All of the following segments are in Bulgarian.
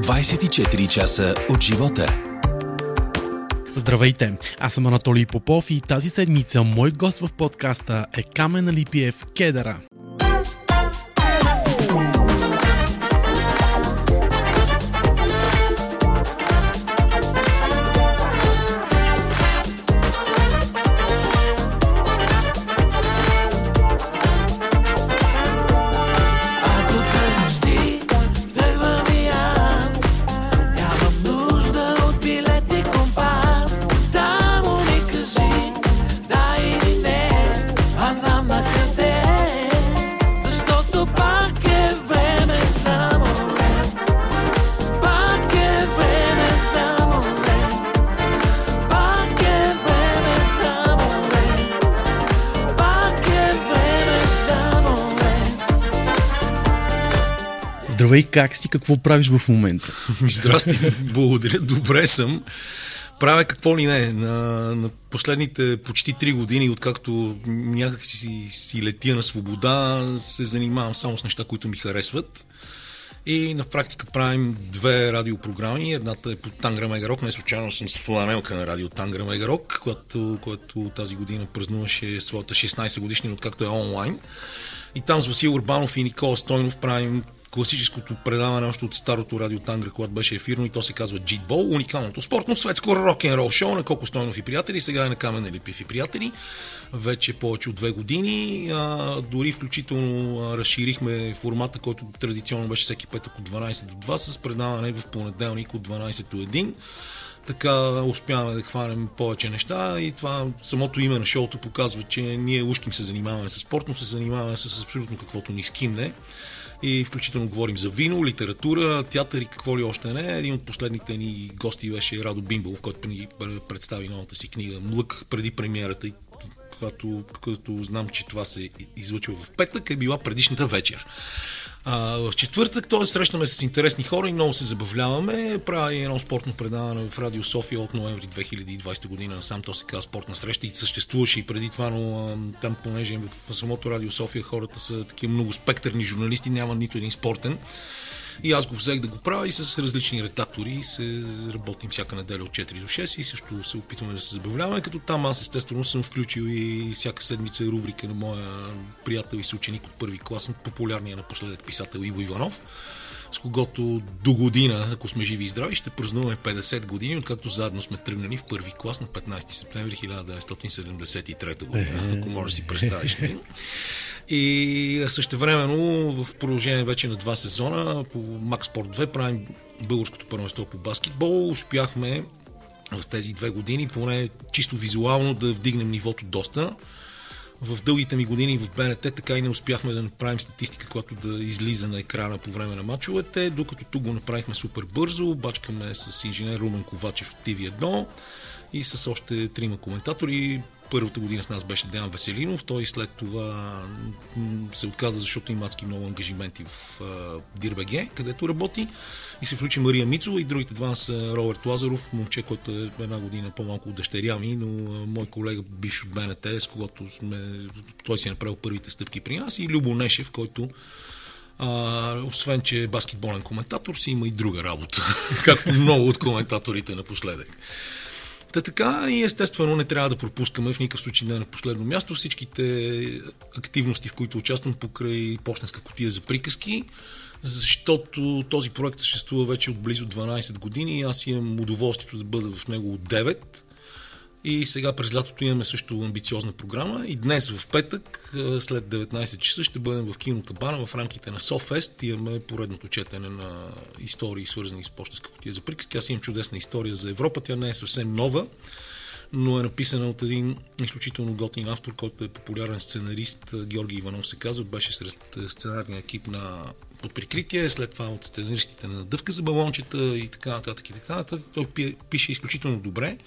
24 часа от живота. Здравейте, аз съм Анатолий Попов и тази седмица мой гост в подкаста е Камен Алипиев Кедара. Здравей, как си? Какво правиш в момента? Здрасти, благодаря, добре съм. Правя какво ли не. На, на последните почти 3 години, откакто някак си, си летя на свобода, се занимавам само с неща, които ми харесват. И на практика правим две радиопрограми. Едната е по Тангра Мегарок. Не случайно съм с фланелка на радио Тангра Мегарок, която, която тази година празнуваше своята 16 годишнина, откакто е онлайн. И там с Васил Урбанов и Никола Стойнов правим класическото предаване още от старото радио Тангра, когато беше ефирно и то се казва Джитбол, уникалното спортно светско рок-н-рол шоу на Коко Стойнов и приятели, сега е на Камен Липив и приятели, вече повече от две години, а, дори включително а, разширихме формата, който традиционно беше всеки петък от 12 до 2 с предаване в понеделник от 12 до 1 така успяваме да хванем повече неща и това самото име на шоуто показва, че ние ушким се занимаваме с спортно, се занимаваме с абсолютно каквото ни скимне и включително говорим за вино, литература, театър и какво ли още не. Един от последните ни гости беше Радо Бимбов, който ни представи новата си книга Млък преди премиерата и когато, като знам, че това се излъчва в петък, е била предишната вечер. А, в четвъртък, т.е. срещаме с интересни хора и много се забавляваме. Правя и едно спортно предаване в Радио София от ноември 2020 година. Сам то се казва спортна среща и съществуваше и преди това, но там, понеже в самото Радио София хората са такива много спектърни журналисти, няма нито един спортен. И аз го взех да го правя и с различни редактори се работим всяка неделя от 4 до 6 и също се опитваме да се забавляваме, като там аз естествено съм включил и всяка седмица рубрика на моя приятел и съученик от първи клас, популярния напоследък писател Иво Иванов, с когото до година, ако сме живи и здрави, ще празнуваме 50 години, откакто заедно сме тръгнали в първи клас на 15 септември 1973 година, ако можеш да си представиш. нали? И също времено в продължение вече на два сезона по Max Sport 2 правим българското първенство по баскетбол. Успяхме в тези две години поне чисто визуално да вдигнем нивото доста. В дългите ми години в БНТ така и не успяхме да направим статистика, която да излиза на екрана по време на мачовете, докато тук го направихме супер бързо, бачкаме с инженер Румен Ковачев в TV1 и с още трима коментатори. Първата година с нас беше Деян Веселинов, той след това се отказа, защото има адски много ангажименти в Дирбеге, където работи и се включи Мария Мицова и другите два са Роберт Лазаров, момче, който е една година по-малко от дъщеря ми, но мой колега бивш от БНТ, с когото сме, той си е направил първите стъпки при нас и Любо Нешев, който а, освен, че е баскетболен коментатор, си има и друга работа, както много от коментаторите напоследък. Та така и естествено не трябва да пропускаме в никакъв случай не на последно място всичките активности, в които участвам покрай почтенска котия за приказки, защото този проект съществува вече от близо 12 години и аз имам удоволствието да бъда в него от 9. И сега през лятото имаме също амбициозна програма и днес в петък след 19 часа ще бъдем в кино Кабана в рамките на Софест. Имаме поредното четене на истории свързани с почтенска котия за приказки. Аз имам чудесна история за Европа. Тя не е съвсем нова, но е написана от един изключително готин автор, който е популярен сценарист. Георги Иванов се казва. Беше сред сценарния екип на под прикритие, след това от сценаристите на Дъвка за балончета и така нататък и така нататък. Той пи- пише изключително добре.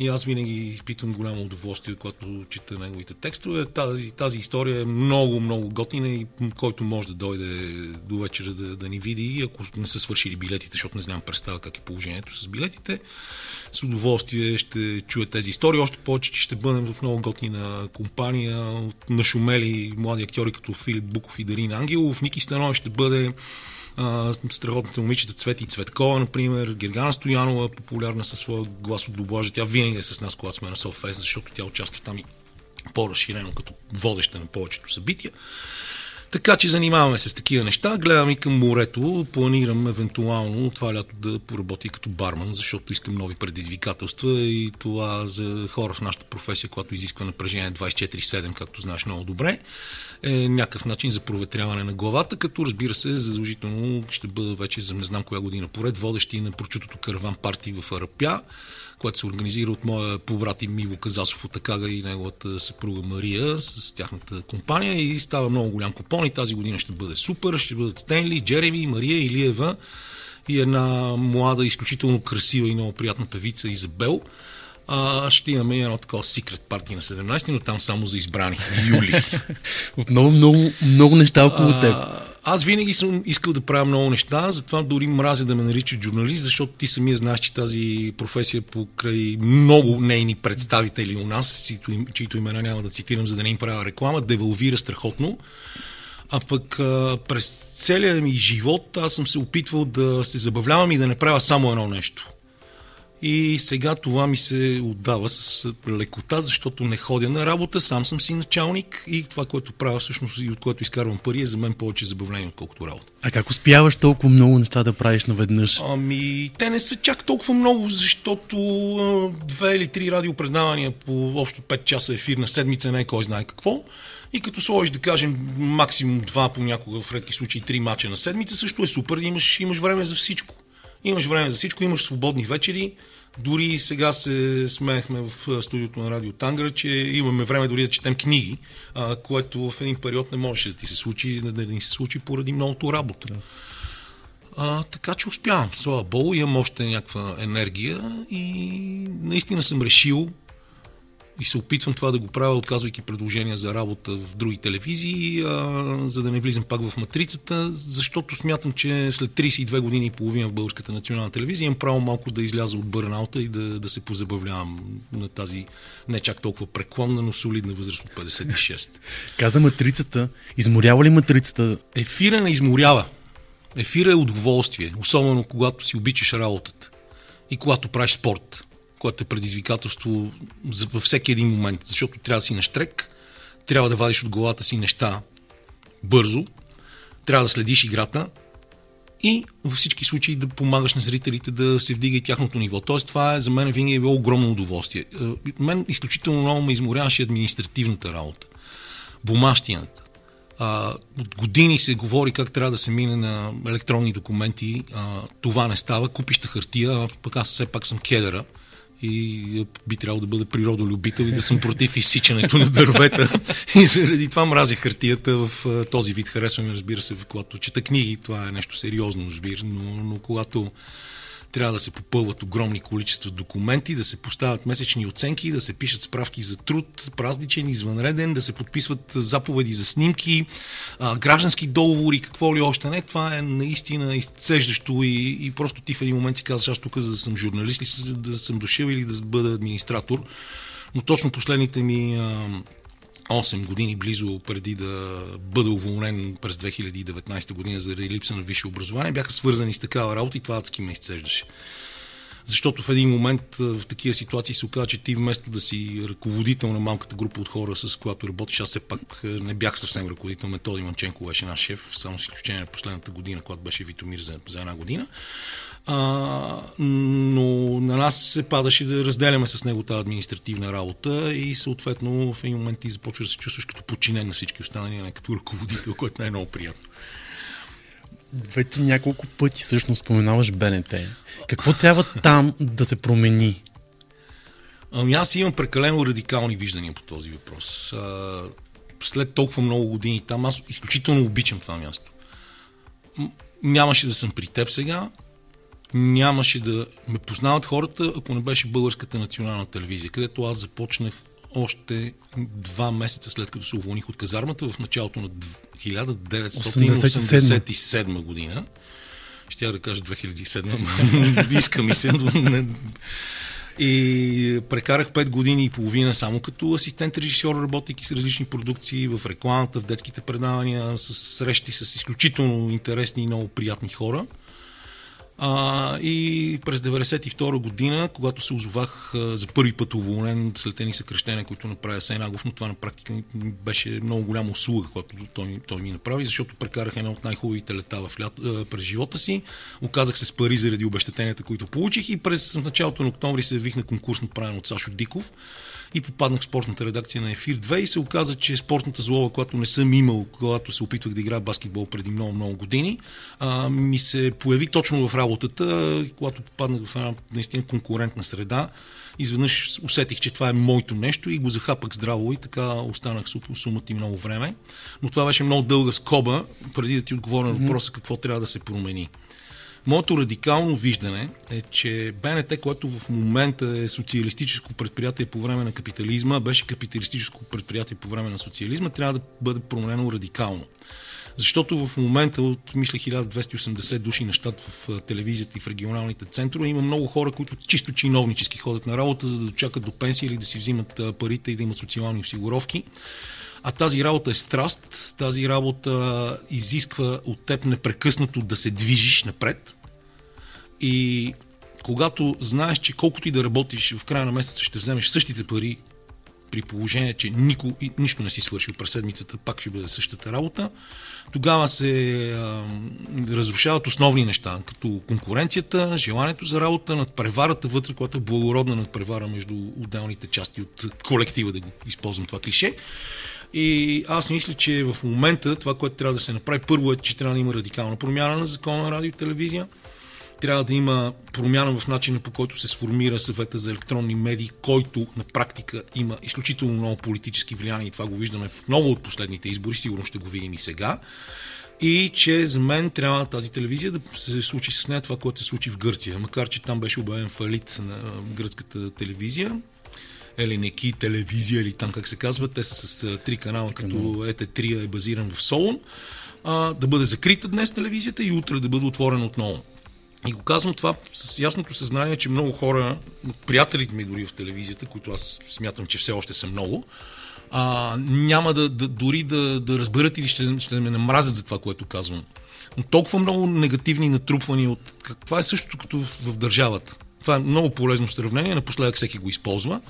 И аз винаги изпитвам голямо удоволствие, когато чета неговите текстове. Тази, тази история е много, много готина и който може да дойде до вечера да, да ни види, ако не са свършили билетите, защото не знам представа как е положението с билетите, с удоволствие ще чуя тези истории. Още повече, че ще бъдем в много готина компания от нашумели млади актьори като Филип Буков и Дарин Ангелов. Ники Станой ще бъде страхотните момичета Цвети и Цветкова, например, Гергана Стоянова, популярна със своя глас от доблажа. Тя винаги е с нас, когато сме на Софест, защото тя участва там и по-разширено като водеща на повечето събития. Така че занимаваме се с такива неща, гледам и към морето, планирам евентуално това лято да поработя като барман, защото искам нови предизвикателства и това за хора в нашата професия, която изисква напрежение 24-7, както знаеш много добре, е някакъв начин за проветряване на главата, като разбира се, задължително ще бъда вече за не знам коя година поред, водещи на прочутото караван парти в Арапя, което се организира от моя побрат и Миво Казасов от Акага и неговата съпруга Мария с тяхната компания и става много голям купон и тази година ще бъде супер, ще бъдат Стенли, Джереми, Мария Илиева и една млада, изключително красива и много приятна певица Изабел. А, ще имаме едно такова секрет парти на 17, но там само за избрани. Юли. Отново много, много неща около теб. Аз винаги съм искал да правя много неща, затова дори мразя да ме наричат журналист, защото ти самия знаеш, че тази професия покрай много нейни представители у нас, чието, им, чието имена няма да цитирам, за да не им правя реклама, девалвира страхотно. А пък а, през целия ми живот аз съм се опитвал да се забавлявам и да не правя само едно нещо. И сега това ми се отдава с лекота, защото не ходя на работа, сам съм си началник и това, което правя всъщност и от което изкарвам пари е за мен повече забавление, отколкото работа. А как успяваш толкова много неща да правиш наведнъж? Ами, те не са чак толкова много, защото две или три радиопредавания по общо 5 часа ефир на седмица не е кой знае какво. И като сложиш, да кажем, максимум два, понякога в редки случаи три мача на седмица, също е супер. Имаш, имаш време за всичко. Имаш време за всичко, имаш свободни вечери. Дори сега се смеехме в студиото на Радио Тангра, че имаме време дори да четем книги, а, което в един период не можеше да ти се случи, да, да ни се случи поради многото работа. А, така че успявам, слава Богу, имам още някаква енергия и наистина съм решил и се опитвам това да го правя, отказвайки предложения за работа в други телевизии, а, за да не влизам пак в матрицата, защото смятам, че след 32 години и половина в Българската национална телевизия имам право малко да изляза от бърнаута и да, да се позабавлявам на тази не чак толкова преклонна, но солидна възраст от 56. Каза матрицата. Изморява ли матрицата? Ефира не изморява. Ефира е удоволствие, особено когато си обичаш работата и когато правиш спорт което е предизвикателство във всеки един момент, защото трябва да си на штрек, трябва да вадиш от главата си неща бързо, трябва да следиш играта и във всички случаи да помагаш на зрителите да се вдига и тяхното ниво. Тоест това е, за мен винаги е било огромно удоволствие. Е, мен изключително много ме изморяваше административната работа, бумащината. А, от години се говори как трябва да се мине на електронни документи. А, това не става. Купища хартия, пък аз все пак съм кедъра и би трябвало да бъда природолюбител и да съм против изсичането на дървета. И заради това мразя хартията в този вид. Харесваме, разбира се, когато чета книги. Това е нещо сериозно, разбира, но, но когато трябва да се попълват огромни количества документи, да се поставят месечни оценки, да се пишат справки за труд, празничен, извънреден, да се подписват заповеди за снимки, граждански договори, какво ли още не. Това е наистина изцеждащо и, и просто ти в един момент си казваш, аз тук за да съм журналист или да съм дошъл или да бъда администратор. Но точно последните ми 8 години близо преди да бъда уволнен през 2019 година заради липса на висше образование, бяха свързани с такава работа и това адски ме изцеждаше. Защото в един момент в такива ситуации се оказа, че ти вместо да си ръководител на малката група от хора, с която работиш, аз все пак не бях съвсем ръководител. Методи Манченко беше наш шеф, само с изключение на последната година, когато беше Витомир за, за една година а, но на нас се падаше да разделяме с него тази административна работа и съответно в един момент ти започваш да се чувстваш като подчинен на всички останали, не като ръководител, което не е много приятно. Вече няколко пъти всъщност споменаваш БНТ. Какво трябва там да се промени? Ами аз имам прекалено радикални виждания по този въпрос. А, след толкова много години там, аз изключително обичам това място. Нямаше да съм при теб сега, нямаше да ме познават хората, ако не беше българската национална телевизия, където аз започнах още два месеца след като се уволних от казармата в началото на 1987 година. Ще да кажа 2007, искам и се. И прекарах 5 години и половина само като асистент режисьор, работейки с различни продукции в рекламата, в детските предавания, с срещи с изключително интересни и много приятни хора. А, и през 92 година, когато се озовах за първи път уволнен след едни съкрещения, които направи Сенагов, но това на практика беше много голяма услуга, която той, той ми направи, защото прекарах една от най-хубавите лета в лято, през живота си. Оказах се с пари заради обещетенията, които получих и през началото на октомври се явих на конкурс, направен от Сашо Диков и попаднах в спортната редакция на Ефир 2 и се оказа, че спортната злоба, която не съм имал, когато се опитвах да играя баскетбол преди много-много години, а, ми се появи точно в работата, когато попаднах в една наистина конкурентна среда. Изведнъж усетих, че това е моето нещо и го захапах здраво и така останах сумата и много време. Но това беше много дълга скоба, преди да ти отговоря на въпроса какво трябва да се промени. Моето радикално виждане е, че БНТ, което в момента е социалистическо предприятие по време на капитализма, беше капиталистическо предприятие по време на социализма, трябва да бъде променено радикално. Защото в момента от, мисля, 1280 души на щат в телевизията и в регионалните центрове има много хора, които чисто чиновнически ходят на работа, за да дочакат до пенсия или да си взимат парите и да имат социални осигуровки. А тази работа е страст, тази работа изисква от теб непрекъснато да се движиш напред. И когато знаеш, че колкото и да работиш, в края на месеца ще вземеш същите пари, при положение, че нико, нищо не си свършил през седмицата, пак ще бъде същата работа, тогава се а, разрушават основни неща, като конкуренцията, желанието за работа, надпреварата вътре, която е благородна надпревара между отделните части от колектива, да го използвам това клише. И аз мисля, че в момента това, което трябва да се направи, първо е, че трябва да има радикална промяна на закона на радио и телевизия. Трябва да има промяна в начина по който се сформира съвета за електронни медии, който на практика има изключително много политически влияния и това го виждаме в много от последните избори, сигурно ще го видим и сега. И че за мен трябва тази телевизия да се случи с нея това, което се случи в Гърция. Макар, че там беше обявен фалит на гръцката телевизия, Еленеки телевизия или там как се казва, те са с три канала, като ЕТ3 е базиран в Солун, а, да бъде закрита днес телевизията и утре да бъде отворена отново. И го казвам това с ясното съзнание, че много хора, приятелите ми дори в телевизията, които аз смятам, че все още са много, а, няма да, да дори да, да разберат или ще, ще ме намразят за това, което казвам. Но толкова много негативни натрупвания от... Това е същото като в, в държавата. Това е много полезно сравнение, напоследък всеки го използва,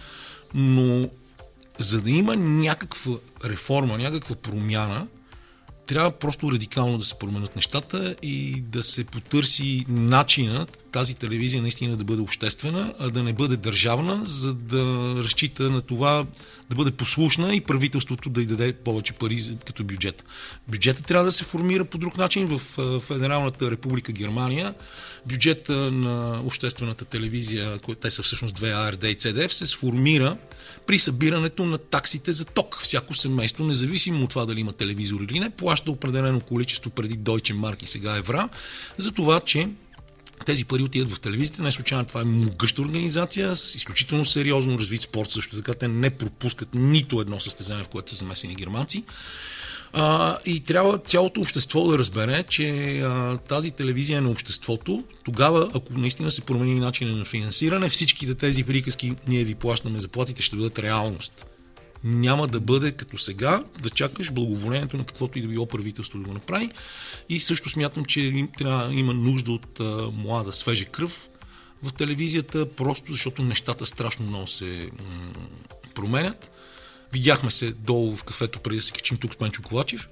но за да има някаква реформа, някаква промяна, трябва просто радикално да се променят нещата и да се потърси начина тази телевизия наистина да бъде обществена, а да не бъде държавна, за да разчита на това да бъде послушна и правителството да й даде повече пари като бюджет. Бюджетът трябва да се формира по друг начин в Федералната република Германия. Бюджета на обществената телевизия, те са всъщност две АРД и ЦДФ, се сформира при събирането на таксите за ток. Всяко семейство, независимо от това дали има телевизор или не, плаща определено количество преди Deutsche Mark и сега евра, за това, че тези пари отиват в телевизията. Не случайно това е могъща организация с изключително сериозно развит спорт. Също така те не пропускат нито едно състезание, в което са замесени германци. А, и трябва цялото общество да разбере, че а, тази телевизия е на обществото. Тогава, ако наистина се промени начин на финансиране, всичките тези приказки, ние ви плащаме заплатите, ще бъдат реалност. Няма да бъде като сега, да чакаш благоволението на каквото и да било правителство да го направи. И също смятам, че трябва, има нужда от а, млада, свежа кръв в телевизията, просто защото нещата страшно много се м- променят. Видяхме се долу в кафето преди да се качим тук с Пенчо Ковачев.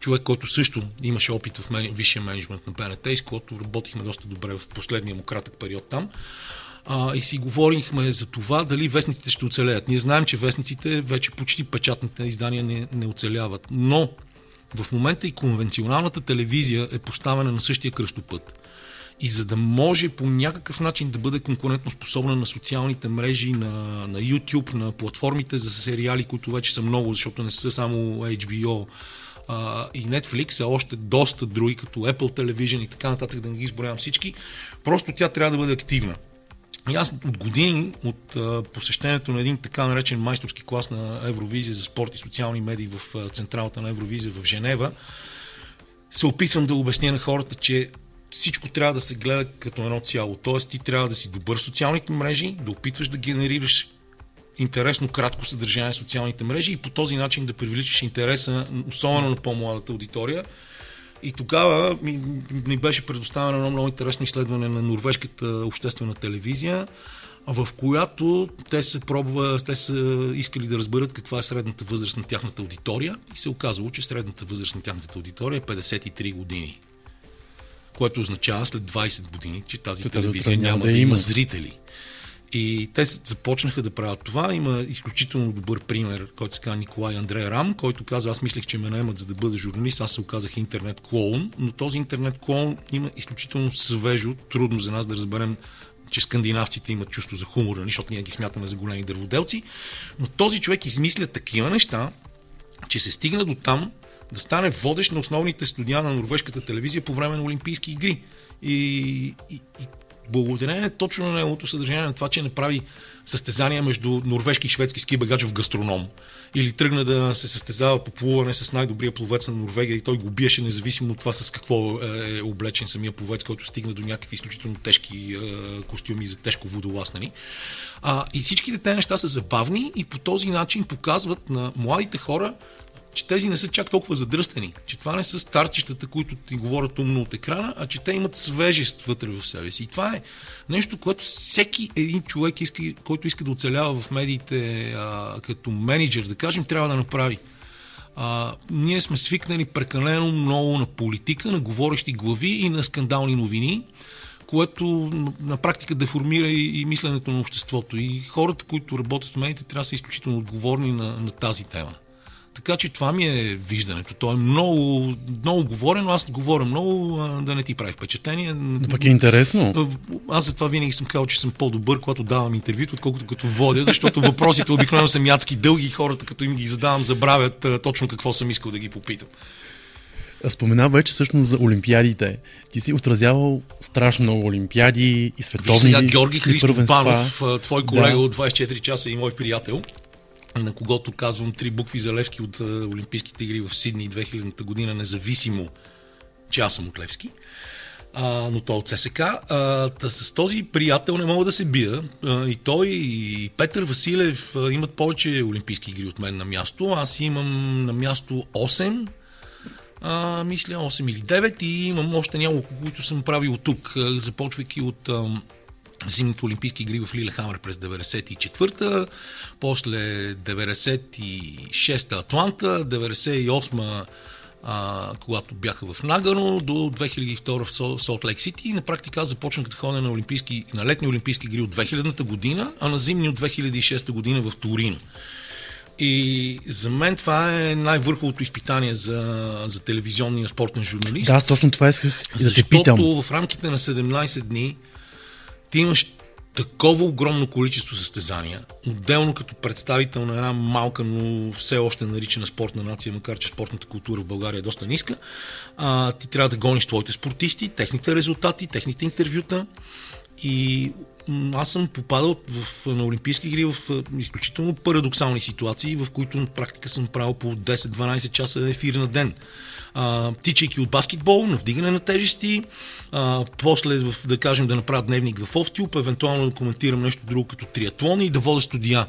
Човек, който също имаше опит в мен, висшия менеджмент на БНТ, с който работихме доста добре в последния му кратък период там. А, и си говорихме за това дали вестниците ще оцелеят. Ние знаем, че вестниците вече почти печатните издания не, не оцеляват. Но в момента и конвенционалната телевизия е поставена на същия кръстопът. И за да може по някакъв начин да бъде конкурентно способна на социалните мрежи, на, на YouTube, на платформите за сериали, които вече са много, защото не са само HBO а, и Netflix, а още доста други, като Apple Television и така нататък, да не ги изборявам всички, просто тя трябва да бъде активна. И аз от години, от посещението на един така наречен майсторски клас на Евровизия за спорт и социални медии в централата на Евровизия в Женева, се опитвам да обясня на хората, че всичко трябва да се гледа като едно цяло. Тоест ти трябва да си добър в социалните мрежи, да опитваш да генерираш интересно кратко съдържание в социалните мрежи и по този начин да привличаш интереса, особено на по-младата аудитория. И тогава ми, ми беше предоставено едно много интересно изследване на норвежката обществена телевизия, в която те са, пробва, те са искали да разберат каква е средната възраст на тяхната аудитория и се оказало, че средната възраст на тяхната аудитория е 53 години. Което означава след 20 години, че тази Те телевизия няма да да има зрители. И те започнаха да правят това. Има изключително добър пример, който се казва Николай Андрея Рам, който каза, аз мислех, че ме наемат за да бъда журналист, аз се оказах интернет клоун, но този интернет клоун има изключително свежо, трудно за нас да разберем че скандинавците имат чувство за хумор, нали, защото ние ги смятаме за големи дърводелци, но този човек измисля такива неща, че се стигна до там да стане водещ на основните студия на норвежката телевизия по време на Олимпийски игри. И, и, и благодарение точно на неговото съдържание на това, че направи състезания между норвежки и шведски ски багач в гастроном. Или тръгна да се състезава по плуване с най-добрия пловец на Норвегия и той го биеше независимо от това с какво е облечен самия пловец, който стигна до някакви изключително тежки е, костюми за тежко водоласнени. А, и всичките тези неща са забавни и по този начин показват на младите хора, че тези не са чак толкова задръстени, че това не са старчищата, които ти говорят умно от екрана, а че те имат свежест вътре в себе си. И това е нещо, което всеки един човек, иска, който иска да оцелява в медиите а, като менеджер, да кажем, трябва да направи. А, ние сме свикнали прекалено много на политика, на говорещи глави и на скандални новини, което на- практика деформира и, и мисленето на обществото. И хората, които работят в медиите, трябва да са изключително отговорни на, на тази тема. Така че това ми е виждането. То е много, много говорено, аз говоря много, да не ти прави впечатление. Пък е интересно. Аз затова винаги съм казал, че съм по-добър, когато давам интервюто, отколкото като водя, защото въпросите обикновено са мядски дълги и хората, като им ги задавам, забравят точно какво съм искал да ги попитам. Спомена вече всъщност за олимпиадите. Ти си отразявал страшно много олимпиади и световни Виж сега Георги Христов а, твой колега Да. от 24 часа и мой приятел, на когото казвам три букви за Левски от а, Олимпийските игри в Сидни 2000 година, независимо, че аз съм от Левски. А, но той е от ССК. А, та с този приятел не мога да се бия. А, и той, и Петър Василев а, имат повече олимпийски игри от мен на място. Аз имам на място 8, а, мисля 8 или 9 и имам още няколко, които съм правил тук, а, започвайки от ам, зимните олимпийски игри в Лилехамер през 94-та, после 96-та Атланта, 98-та а, когато бяха в Нагано, до 2002 в Сол- Солт Лейк Сити и на практика започнах да ходя на, олимпийски, на летни олимпийски игри от 2000-та година, а на зимни от 2006 година в Торино. И за мен това е най-върховото изпитание за, за телевизионния спортен журналист. Да, аз точно това исках да те Защото питам. в рамките на 17 дни ти имаш такова огромно количество състезания, отделно като представител на една малка, но все още наричана спортна нация, макар че спортната култура в България е доста ниска, а, ти трябва да гониш твоите спортисти, техните резултати, техните интервюта и аз съм попадал в, на Олимпийски игри в изключително парадоксални ситуации, в които на практика съм правил по 10-12 часа ефир на ден. А, тичайки от баскетбол, на вдигане на тежести, а, после, в, да кажем, да направя дневник в Офтюб, евентуално да коментирам нещо друго като триатлон и да водя студия.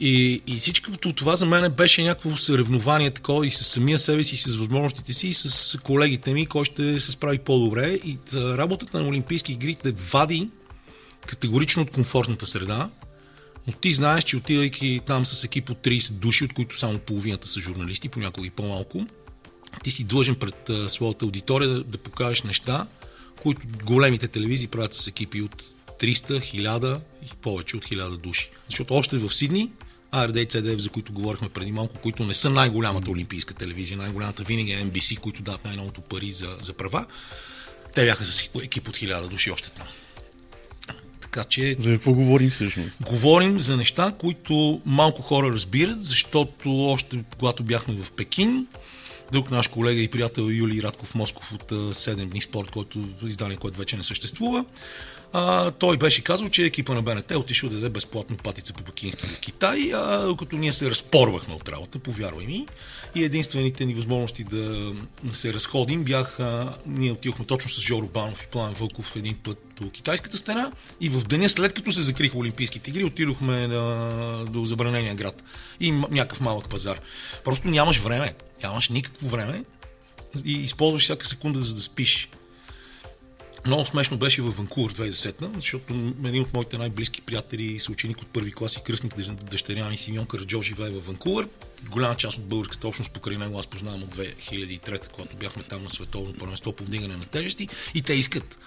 И, и всичкото това за мен беше някакво съревнование такова и с самия себе си, и с възможностите си, и с колегите ми, кой ще се справи по-добре. И работата на Олимпийски игри те вади категорично от комфортната среда, но ти знаеш, че отивайки там с екип от 30 души, от които само половината са журналисти, понякога и по-малко, ти си длъжен пред а, своята аудитория да, да покажеш неща, които големите телевизии правят с екипи от 300, 1000 и повече от 1000 души. Защото още в Сидни, ARD и CDF, за които говорихме преди малко, които не са най-голямата олимпийска телевизия, най-голямата винаги е NBC, които дават най-новото пари за, за права, те бяха с екип от 1000 души още там. Така че За какво говорим всъщност? Говорим за неща, които малко хора разбират, защото още когато бяхме в Пекин, друг наш колега и приятел Юлий Радков Москов от а, 7 дни спорт, който издание, което вече не съществува. А, той беше казал, че екипа на БНТ отишъл да даде безплатно патица по бакински на Китай, а докато ние се разпорвахме от работа, повярвай ми. И единствените ни възможности да се разходим бяха, ние отидохме точно с Жоро Банов и Пламен Вълков един път до китайската стена и в деня след като се закриха Олимпийските игри, отидохме на, до забранения град и някакъв малък пазар. Просто нямаш време, нямаш никакво време и използваш всяка секунда за да спиш. Много смешно беше във Ванкувър 2010, защото един от моите най-близки приятели и съученик от първи клас и кръстник дъщеря ми Симеон Караджов живее във Ванкувър. Голяма част от българската общност покрай него аз познавам от 2003, когато бяхме там на световно първенство по вдигане на тежести и те искат.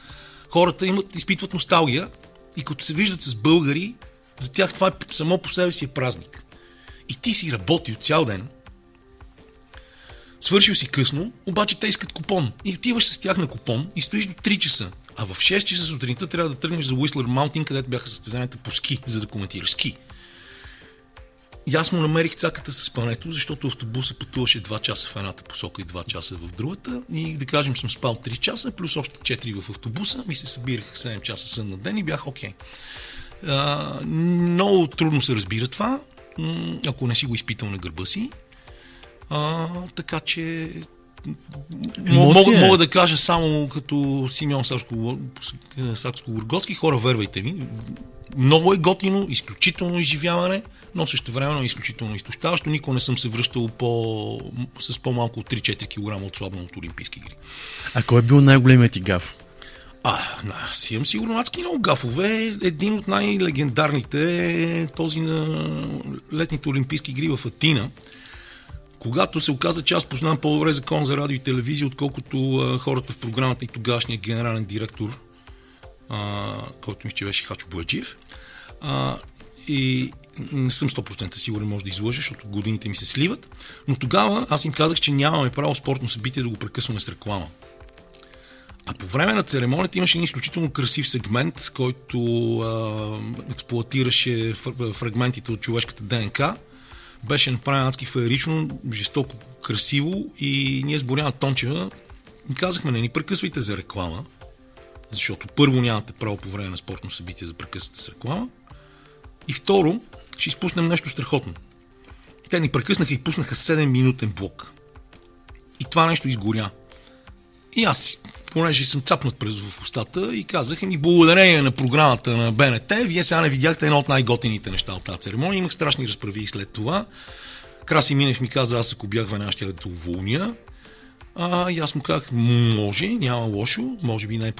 Хората имат, изпитват носталгия и като се виждат с българи, за тях това е само по себе си е празник. И ти си работил цял ден, Свършил си късно, обаче те искат купон. И отиваш с тях на купон и стоиш до 3 часа. А в 6 часа сутринта трябва да тръгнеш за Whistler Mountain, където бяха състезанията по ски, за да коментираш ски. И аз му намерих цаката с спането, защото автобуса пътуваше 2 часа в едната посока и 2 часа в другата. И да кажем съм спал 3 часа, плюс още 4 в автобуса. Ми се събирах 7 часа сън на ден и бях окей. Okay. много трудно се разбира това, ако не си го изпитал на гърба си. А, така че мога, мога да кажа само като Симеон Сакско-Бургоцки, хора, вервайте ми, много е готино, изключително изживяване, но също времено е изключително изтощаващо. Никога не съм се връщал по, с по-малко от 3-4 кг отслабно от Олимпийски игри. А кой е бил най-големият ти гаф? А, аз имам сигурно адски много гафове. Един от най-легендарните е този на летните Олимпийски игри в Атина когато се оказа, че аз познавам по-добре закон за радио и телевизия, отколкото а, хората в програмата и тогашния генерален директор, а, който ми ще беше Хачо Бояджиев. А, и не съм 100% сигурен, може да излъжа, защото годините ми се сливат. Но тогава аз им казах, че нямаме право спортно събитие да го прекъсваме с реклама. А по време на церемонията имаше един изключително красив сегмент, който а, експлуатираше фрагментите от човешката ДНК беше направен адски феерично, жестоко, красиво и ние с Боряна Тончева казахме, не ни прекъсвайте за реклама, защото първо нямате право по време на спортно събитие да прекъсвате с реклама и второ, ще изпуснем нещо страхотно. Те ни прекъснаха и пуснаха 7 минутен блок. И това нещо изгоря. И аз понеже съм цапнат през в устата и казах ми благодарение на програмата на БНТ, вие сега не видяхте едно от най-готените неща от тази церемония. Имах страшни разправи и след това. Краси Минев ми каза, аз ако бях веднага, ще да уволня. А, и аз му казах, може, няма лошо, може би не е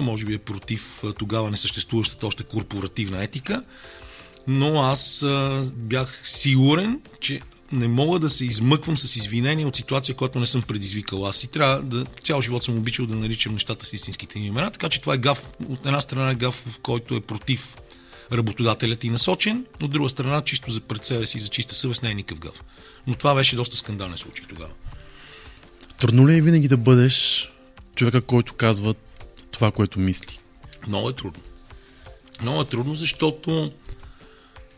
може би е против тогава несъществуващата още корпоративна етика, но аз а, бях сигурен, че не мога да се измъквам с извинение от ситуация, която не съм предизвикал. Аз и трябва да, цял живот съм обичал да наричам нещата с истинските им имена, така че това е гаф, от една страна е гаф, в който е против работодателят и насочен, от друга страна чисто за пред себе си, за чиста съвест не е никакъв гаф. Но това беше доста скандален случай тогава. Трудно ли е винаги да бъдеш човека, който казва това, което мисли? Много е трудно. Много е трудно, защото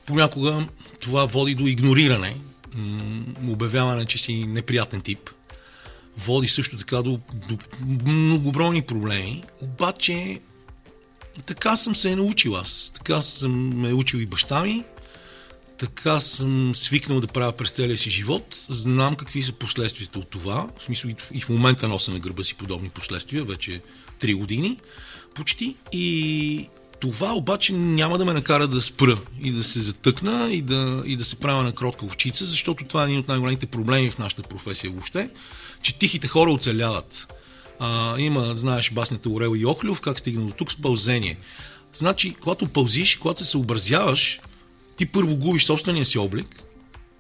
понякога това води до игнориране обявяване, че си неприятен тип, води също така до, до многобройни проблеми, обаче така съм се научил аз. Така съм ме учил и баща ми, така съм свикнал да правя през целия си живот. Знам какви са последствията от това. В смисъл и в момента нося на гърба си подобни последствия, вече 3 години почти. И това обаче няма да ме накара да спра и да се затъкна и да, и да се правя на кротка овчица, защото това е един от най-големите проблеми в нашата професия въобще, че тихите хора оцеляват. А, има, знаеш, басната Орел и Охлюв, как стигна до тук с пълзение. Значи, когато пълзиш, когато се съобразяваш, ти първо губиш собствения си облик,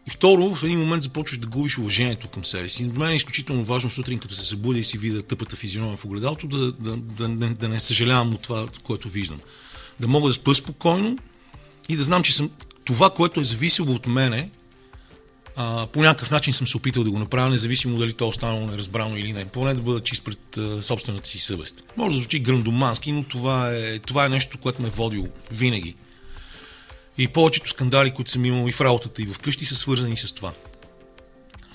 и второ, в един момент започваш да губиш уважението към себе си. За мен е изключително важно сутрин, като се събудя и си видя тъпата физиономия в огледалото, да, да, да, да, да не съжалявам от това, което виждам да мога да спа спокойно и да знам, че съм, това, което е зависело от мене, а, по някакъв начин съм се опитал да го направя, независимо дали то е останало неразбрано или не. Поне да бъда чист пред а, собствената си съвест. Може да звучи грандомански, но това е, това е нещо, което ме е водило винаги. И повечето скандали, които съм имал и в работата, и в къщи, са свързани с това.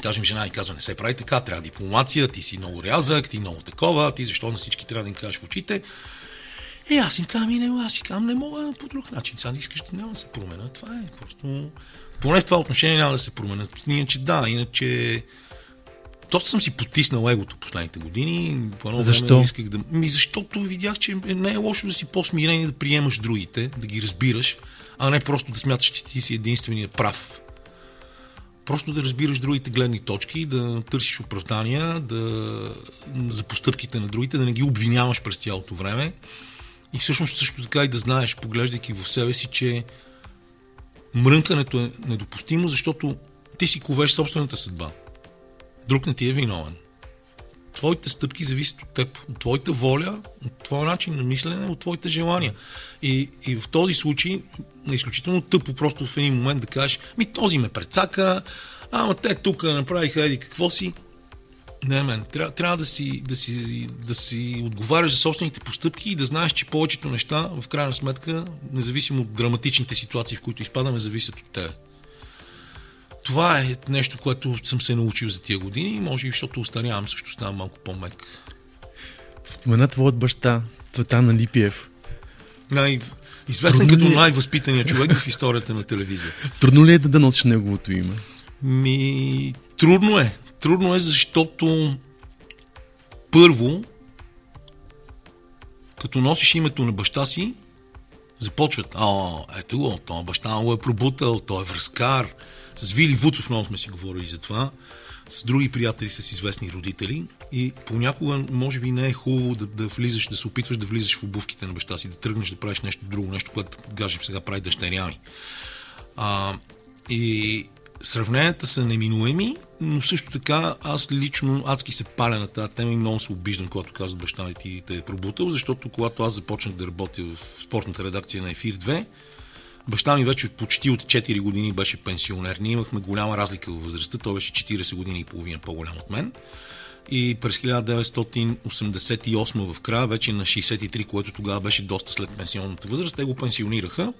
кажем жена и казва, не се прави така, трябва дипломация, ти си много рязък, ти много такова, ти защо на всички трябва да им кажеш в очите. И аз им казвам, и не, аз си казвам, не мога по друг начин. Сега не искаш няма да се променя. Това е просто... Поне в това отношение няма да се променя. Иначе да, иначе... Доста съм си потиснал егото последните години. По Защо? Време исках да... Ми защото видях, че не е лошо да си по-смирен и да приемаш другите, да ги разбираш, а не просто да смяташ, че ти си единствения прав. Просто да разбираш другите гледни точки, да търсиш оправдания да, за постъпките на другите, да не ги обвиняваш през цялото време. И всъщност също така и да знаеш, поглеждайки в себе си, че мрънкането е недопустимо, защото ти си ковеш собствената съдба. Друг не ти е виновен. Твоите стъпки зависят от теб, от твоята воля, от твоя начин на мислене, от твоите желания. И, и в този случай е изключително тъпо просто в един момент да кажеш, ми този ме прецака, ама те тук направиха еди какво си. Не, мен. Трябва, трябва да, си, да, си, да си отговаряш за собствените постъпки и да знаеш, че повечето неща, в крайна сметка, независимо от драматичните ситуации, в които изпадаме, зависят от тебе. Това е нещо, което съм се научил за тия години, може би, защото устарявам, също ставам малко по-мек. Спомена твоят баща, Цветан Липиев. Най- известен Трудно като е? най-възпитания човек в историята на телевизията. Трудно ли е да, да носиш неговото име? Ми, трудно е. Трудно е, защото първо, като носиш името на баща си, започват, а, ето го, той баща му е пробутал, той е връзкар. С Вили Вуцов много сме си говорили за това, с други приятели с известни родители и понякога може би не е хубаво да, да влизаш, да се опитваш да влизаш в обувките на баща си, да тръгнеш да правиш нещо друго, нещо, което гажем сега прави дъщеря ми. А, и сравненията са неминуеми, но също така аз лично адски се паля на тази тема и много се обиждам, когато казват баща ми ти те е пробутал, защото когато аз започнах да работя в спортната редакция на Ефир 2, баща ми вече почти от 4 години беше пенсионер. Ние имахме голяма разлика във възрастта, той беше 40 години и половина по-голям от мен. И през 1988 в края, вече на 63, което тогава беше доста след пенсионната възраст, те го пенсионираха.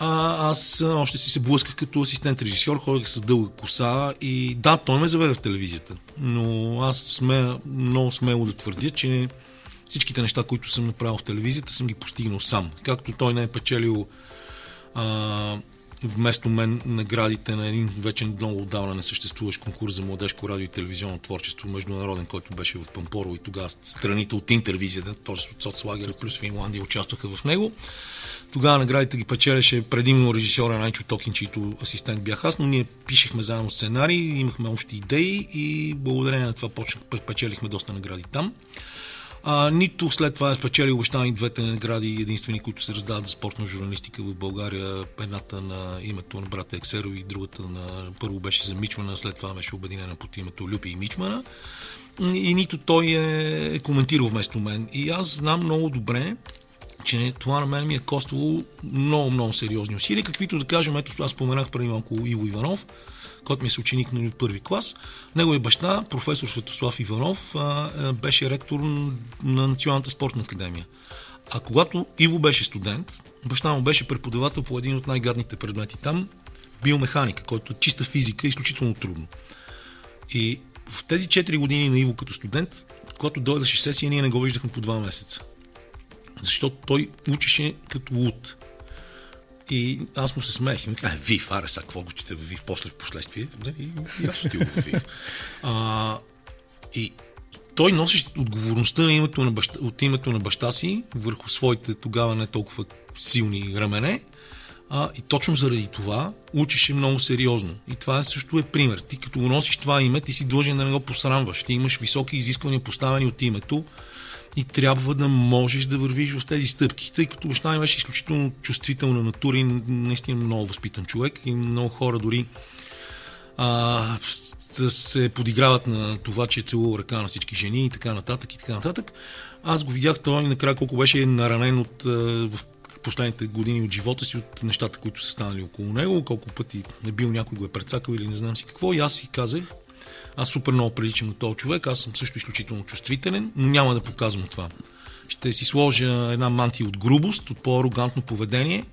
А, аз още си се блъсках като асистент режисьор, ходех с дълга коса и да, той ме заведе в телевизията. Но аз сме, много смело да твърдя, че всичките неща, които съм направил в телевизията, съм ги постигнал сам. Както той не е печелил а, вместо мен наградите на един вече много отдавна не съществуващ конкурс за младежко радио и телевизионно творчество, международен, който беше в Пампорово и тогава страните от интервизията, т.е. от Соцлагера плюс Финландия участваха в него. Тогава наградите ги печелеше предимно режисьора Найчо Токин, чийто асистент бях аз, но ние пишехме заедно сценарии, имахме общи идеи и благодарение на това почнах, печелихме доста награди там. А, нито след това е спечели обещани двете награди, единствени, които се раздават за спортна журналистика в България. Едната на името на брата Ексеро и другата на първо беше за Мичмана, след това беше обединена под името Люпи и Мичмана. И нито той е, е коментирал вместо мен. И аз знам много добре, че това на мен ми е коствало много, много сериозни усилия, каквито да кажем, ето аз споменах преди малко Иво Иванов, който ми е съученик нали, от първи клас. Неговия баща, професор Светослав Иванов, а, беше ректор на Националната спортна академия. А когато Иво беше студент, баща му беше преподавател по един от най-гадните предмети там, биомеханика, който е чиста физика изключително трудно. И в тези 4 години на Иво като студент, когато дойдеше сесия, ние не го виждахме по 2 месеца. Защото той учеше като луд. И аз му се смеех и ми казах, Вив, аре са, какво го чете в Вив после в последствие? И, и аз отидох в Вив. А, и той носеше отговорността на името на баща, от името на баща си върху своите тогава не толкова силни рамене. А, и точно заради това учеше много сериозно. И това също е пример. Ти като го носиш това име, ти си длъжен да не го посрамваш. Ти имаш високи изисквания поставени от името и трябва да можеш да вървиш в тези стъпки, тъй като баща ми беше изключително чувствителна натура и наистина много възпитан човек и много хора дори а, се подиграват на това, че е целувал ръка на всички жени и така нататък и така нататък. Аз го видях той накрая колко беше наранен от, в последните години от живота си, от нещата, които са станали около него, колко пъти е бил някой го е прецакал или не знам си какво. И аз си казах, аз супер много приличам на този човек, аз съм също изключително чувствителен, но няма да показвам това. Ще си сложа една мантия от грубост, от по-арогантно поведение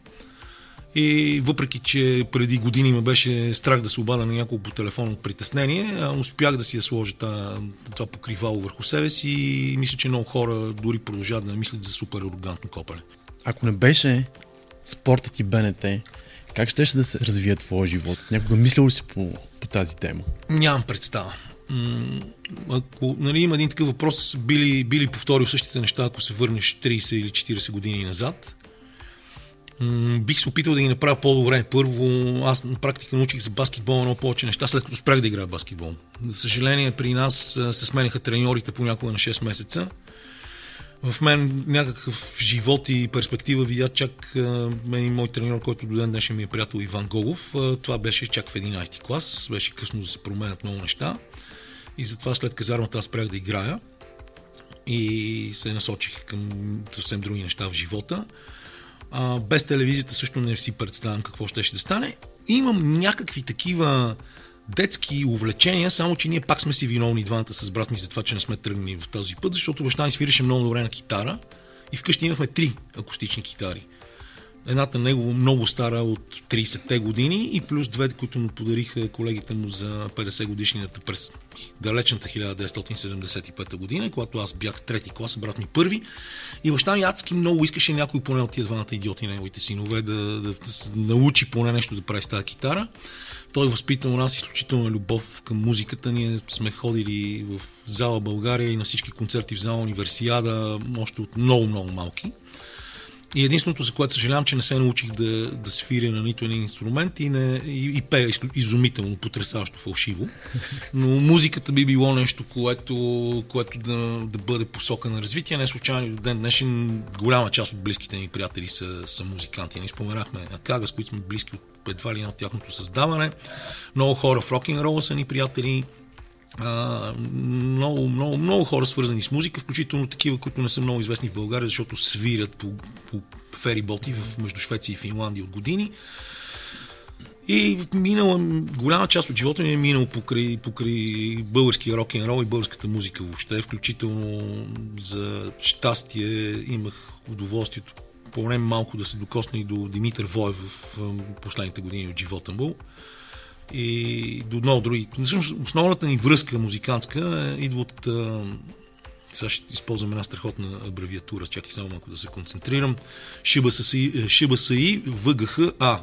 И въпреки, че преди години ме беше страх да се обада на няколко по телефон от притеснение, успях да си я сложа това покривало върху себе си и мисля, че много хора дори продължават да мислят за супер арогантно копане. Ако не беше спортът и БНТ, как щеше да се развие твоя живот? Някога мислил ли си по, по тази тема? Нямам представа. Ако нали, има един такъв въпрос, би ли, би ли повторил същите неща, ако се върнеш 30 или 40 години назад? Бих се опитал да ги направя по-добре. Първо, аз на практика научих за баскетбол много повече неща, след като спрях да играя баскетбол. За съжаление, при нас се сменяха треньорите понякога на 6 месеца. В мен някакъв живот и перспектива видя чак мен и мой треньор, който до ден днешен ми е приятел Иван Голов. Това беше чак в 11 клас. Беше късно да се променят много неща. И затова след казармата аз спрях да играя и се насочих към съвсем други неща в живота. А, без телевизията също не си представям какво ще, ще стане. Имам някакви такива детски увлечения, само че ние пак сме си виновни двамата с брат ми за това, че не сме тръгнали в този път, защото баща ми свиреше много добре на китара и вкъщи имахме три акустични китари. Едната негово много стара от 30-те години и плюс две, които му подариха колегите му за 50 годишнината през далечната 1975 година, когато аз бях трети клас, брат ми първи. И баща ми адски много искаше някой поне от тия двамата идиоти, неговите синове, да, да, да научи поне нещо да прави с тази китара. Той възпита у нас изключителна любов към музиката. Ние сме ходили в зала България и на всички концерти в зала Универсиада, още от много-много малки. И единственото, за което съжалявам, че не се научих да, да свиря на нито един инструмент и, не, и, и пея изумително, потрясаващо фалшиво. Но музиката би било нещо, което, което да, да бъде посока на развитие. Не случайно до ден днешен голяма част от близките ни приятели са, са музиканти. Ние споменахме Акага, с които сме близки от едва ли от тяхното създаване. Много хора в рок н рола са ни приятели. Много, много, много хора свързани с музика, включително такива, които не са много известни в България, защото свирят по, по фериботи в, между Швеция и Финландия от години. И минала, голяма част от живота ми е минал покрай, покрай българския рок н рол и българската музика въобще, включително за щастие имах удоволствието поне малко да се докосна и до Димитър Воев в последните години от живота му и до много други. Всъщност, основната ни връзка музикантска е, идва от... Сега ще използвам една страхотна абревиатура, чакай само малко да се концентрирам. ШБСИ, ШБСИ ВГХ А.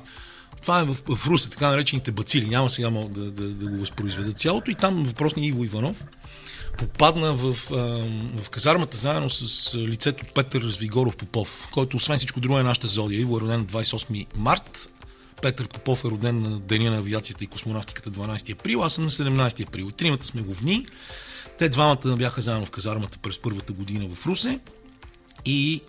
Това е в, в Русе, така наречените бацили. Няма сега мога да, да, да го възпроизведа цялото. И там въпросният Иво Иванов попадна в, в казармата заедно с лицето Петър Звигоров Попов, който освен всичко друго е нашата зодия. Иво е роден на 28 март, Петър Попов е роден на Деня на авиацията и космонавтиката 12 април, аз съм на 17 април. Тримата сме говни. Те двамата бяха заедно в казармата през първата година в Русе. И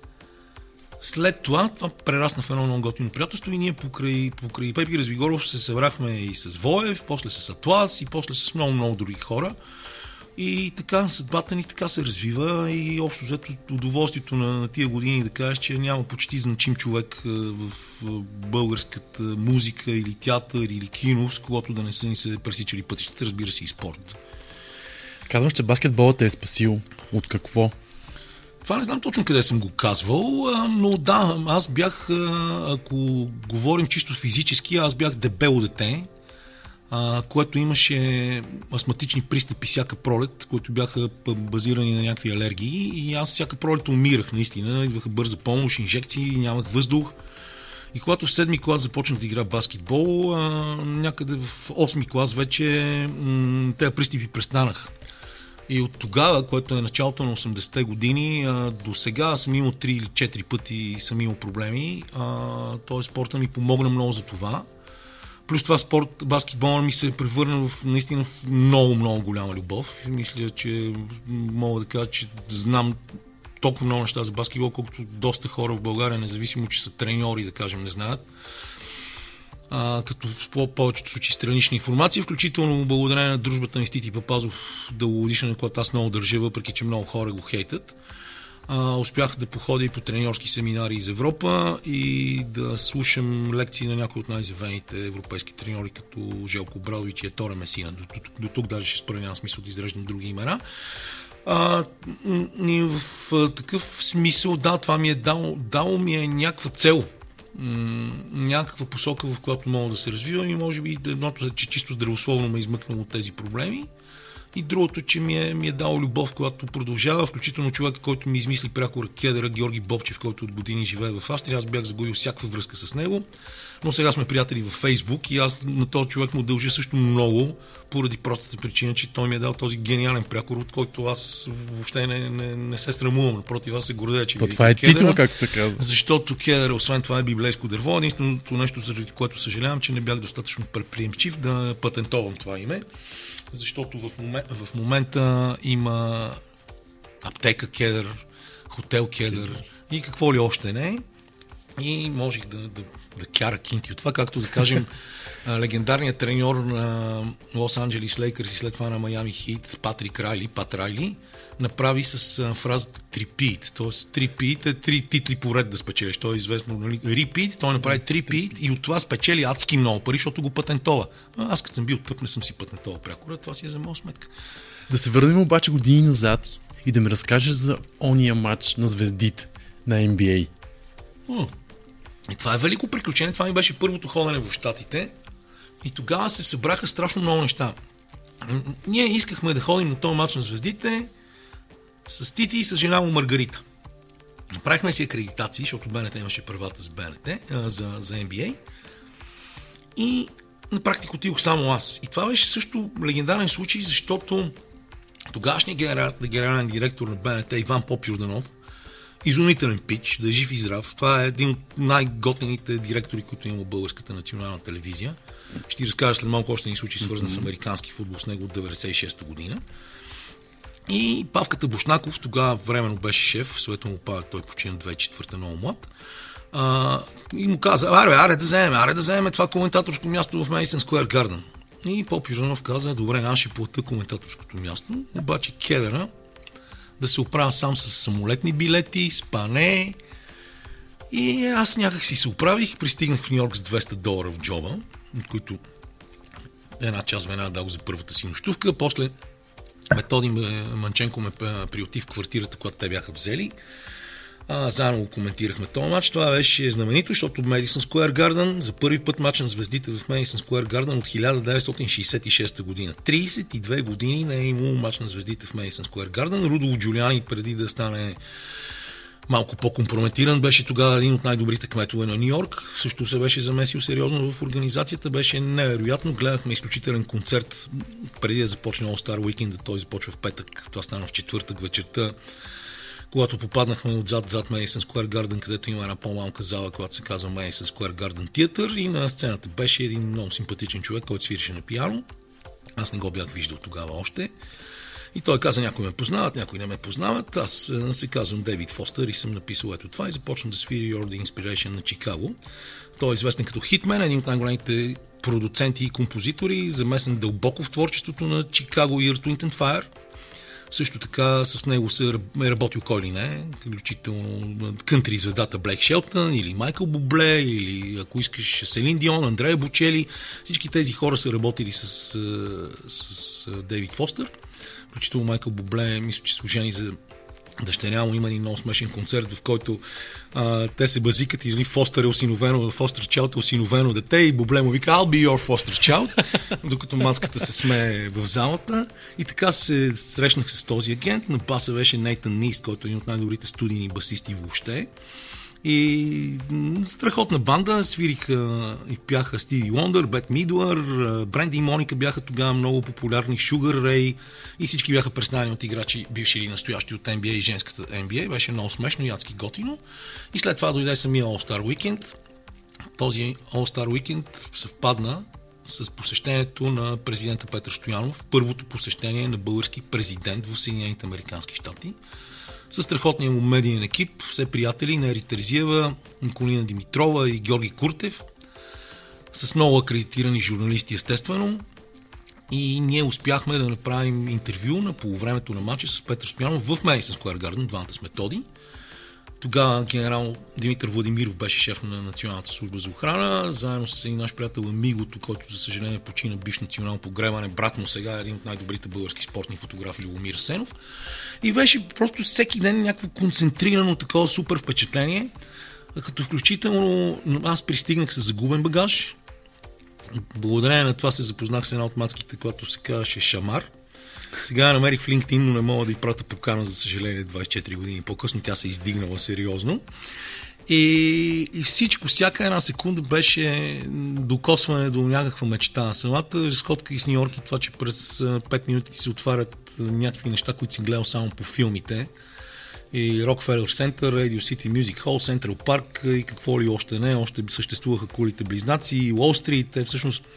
след това, това прерасна в едно много готино приятелство и ние покрай, покрай Пепи Развигоров се събрахме и с Воев, после с Атлас и после с много-много други хора. И така съдбата ни така се развива и общо взето удоволствието на, на тия години да кажеш, че няма почти значим човек в българската музика или театър или кино, с когото да не са ни се пресичали пътищата, разбира се и спорт. Казваш, че баскетболът е спасил. От какво? Това не знам точно къде съм го казвал, но да, аз бях, ако говорим чисто физически, аз бях дебело дете, а, което имаше астматични пристъпи всяка пролет, които бяха базирани на някакви алергии и аз всяка пролет умирах наистина, идваха бърза помощ, инжекции, нямах въздух. И когато в седми клас започнах да игра баскетбол, а, някъде в 8 клас вече м- тези пристъпи престанах. И от тогава, което е началото на 80-те години, до сега съм имал 3 или 4 пъти съм имал проблеми. Той спорта ми помогна много за това. Плюс това спорт, баскетбол ми се превърна в наистина в много, много голяма любов. Мисля, че мога да кажа, че знам толкова много неща за баскетбол, колкото доста хора в България, независимо, че са треньори, да кажем, не знаят а, като в по- повечето случаи странична информация, включително благодарение на дружбата на Стити Папазов дългогодишна, на която аз много държа, въпреки че много хора го хейтат. А, успях да походя и по треньорски семинари из Европа и да слушам лекции на някои от най-завените европейски треньори, като Желко Брадович и Еторе Месина. До, до, до тук даже ще спра, няма смисъл да изреждам други имена. А, и в такъв смисъл, да, това ми е дало, дало ми е някаква цел някаква посока, в която мога да се развивам и може би едното е, че чисто здравословно ме измъкнало от тези проблеми. И другото, че ми е, ми е дал любов, която продължава, включително човек, който ми измисли пряко кедъра Георги Бобчев, който от години живее в Австрия. Аз бях загубил всякаква връзка с него, но сега сме приятели във Фейсбук и аз на този човек му дължа също много, поради простата причина, че той ми е дал този гениален прякор, от който аз въобще не, не, не се срамувам. Напротив, аз се гордея, че То това е титул, както се казва. Защото кедър, освен това, е библейско дърво. Единственото нещо, заради което съжалявам, че не бях достатъчно предприемчив да патентовам това име. Защото в, момента, в момента има аптека кедър, хотел кедър и какво ли още не. И можех да, да, да кяра кинти от това, както да кажем легендарният треньор на Лос Анджелис Лейкърс и след това на Майами Хит, Патрик Райли, Пат Райли, направи с фразата трипит. Тоест трипит е три титли поред да спечелиш. То е известно, нали? Репит, той направи трипит и от това спечели адски много пари, защото го патентова. Аз като съм бил тъп, не съм си патентова прякора, това си е за моя сметка. Да се върнем обаче години назад и да ми разкажеш за ония матч на звездите на NBA. М. И това е велико приключение. Това ми беше първото ходене в Штатите. И тогава се събраха страшно много неща. Ние искахме да ходим на този матч на звездите с Тити и с жена му Маргарита. Направихме си акредитации, защото БНТ имаше правата с БНТ, а, за, за NBA. И на практика отидох само аз. И това беше също легендарен случай, защото тогашният генерал, генерален директор на БНТ Иван Поп Юрданов, изумителен пич, да е жив и здрав. Това е един от най-готените директори, които има българската национална телевизия. Ще ти разкажа след малко още един случай, свързан с американски футбол с него от 96-та година. И Павката Бушнаков, тогава временно беше шеф, светло му пада, той почина 2004-та много млад. А, и му каза, аре, аре да вземем, аре да вземем това коментаторско място в Madison Square Garden. И Поп Юрданов каза, добре, аз ще плата коментаторското място, обаче кедъра да се оправя сам с самолетни билети, спане. И аз някак си се оправих, пристигнах в Нью Йорк с 200 долара в джоба, от които една част веднага дал за първата си нощувка, после Методи ме- Манченко ме приоти в квартирата, която те бяха взели. А, заедно го коментирахме този матч. Това беше знаменито, защото Madison Square Garden за първи път матч на звездите в Madison Square Garden от 1966 година. 32 години не е имало матч на звездите в Madison Square Garden. Рудолф Джулиани преди да стане малко по-компрометиран. Беше тогава един от най-добрите кметове на Нью Йорк. Също се беше замесил сериозно в организацията. Беше невероятно. Гледахме изключителен концерт преди да започне All Star Weekend. Той започва в петък. Това стана в четвъртък вечерта. Когато попаднахме отзад зад Madison Square Garden, където има една по-малка зала, която се казва Madison Square Garden Theater и на сцената беше един много симпатичен човек, който свиреше на пиано. Аз не го бях виждал тогава още. И той каза, някои ме познават, някои не ме познават. Аз се казвам Дейвид Фостер и съм написал ето това и започна да свири Your the Inspiration на Чикаго. Той е известен като хитмен, един от най-големите продуценти и композитори, замесен дълбоко в творчеството на Чикаго и Earth, Wind Fire. Също така с него се е работил кой ли не, включително кънтри звездата Блек Шелтън или Майкъл Бубле или ако искаш Селин Дион, Андрея Бучели. Всички тези хора са работили с, а, с, а, Дейвид Фостер. Включително Майкъл Бубле, мисля, че служени за дъщеря му има един много смешен концерт, в който а, те се базикат и нали, Фостер е осиновено, Фостер Чаут е осиновено дете и Бобле му вика I'll be your Foster Child, докато мацката се смее в залата. И така се срещнах с този агент. На баса беше Нейтан Нист, който е един от най-добрите студийни басисти въобще. И страхотна банда, свириха и пяха Стиви Лондър, Бет Мидуър, Бренди и Моника бяха тогава много популярни, Sugar Ray и всички бяха представени от играчи, бивши или настоящи от NBA и женската NBA. Беше много смешно и адски готино. И след това дойде самия All-Star Weekend. Този All-Star Weekend съвпадна с посещението на президента Петър Стоянов, първото посещение на български президент в Съединените Американски щати с страхотния му медиен екип, все приятели Нери Терзиева, Николина Димитрова и Георги Куртев, с много акредитирани журналисти естествено. И ние успяхме да направим интервю на полувремето на матча с Петър Стоянов в Madison Square Garden, двамата с методи. Тогава генерал Димитър Владимиров беше шеф на Националната служба за охрана, заедно с един наш приятел Амигото, който за съжаление почина бивш национално погребане. Брат му сега е един от най-добрите български спортни фотографи Любомир Сенов. И беше просто всеки ден някакво концентрирано такова супер впечатление. Като включително аз пристигнах с загубен багаж. Благодарение на това се запознах с една от мацките, която се казваше Шамар. Сега намерих в LinkedIn, но не мога да й прата покана, за съжаление, 24 години по-късно. Тя се е издигнала сериозно. И, и всичко, всяка една секунда беше докосване до някаква мечта. Самата разходка из Нью Йорк и това, че през а, 5 минути ти се отварят някакви неща, които си гледал само по филмите. И Rockefeller Center, Radio City Music Hall, Central Park и какво ли още не. Още съществуваха кулите близнаци, Уолл Стрит. Те всъщност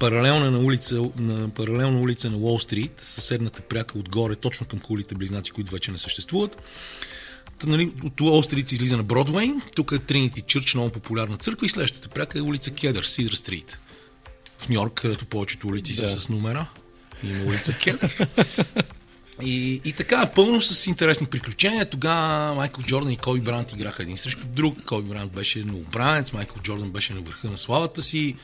паралелна на улица, на паралелна улица на Уолл Стрит, съседната пряка отгоре, точно към кулите близнаци, които вече не съществуват. Та, нали, от Уолл Стрит се излиза на Бродвей, тук е Тринити Чърч, много популярна църква и следващата пряка е улица Кедър, Сидър Стрит. В Нью Йорк, където повечето улици да. са с номера. Има улица Кедър. И, и така, пълно с интересни приключения. Тогава Майкъл Джордан и Коби Брант играха един срещу друг. Коби Брант беше новобранец, Майкъл Джордан беше на върха на славата си.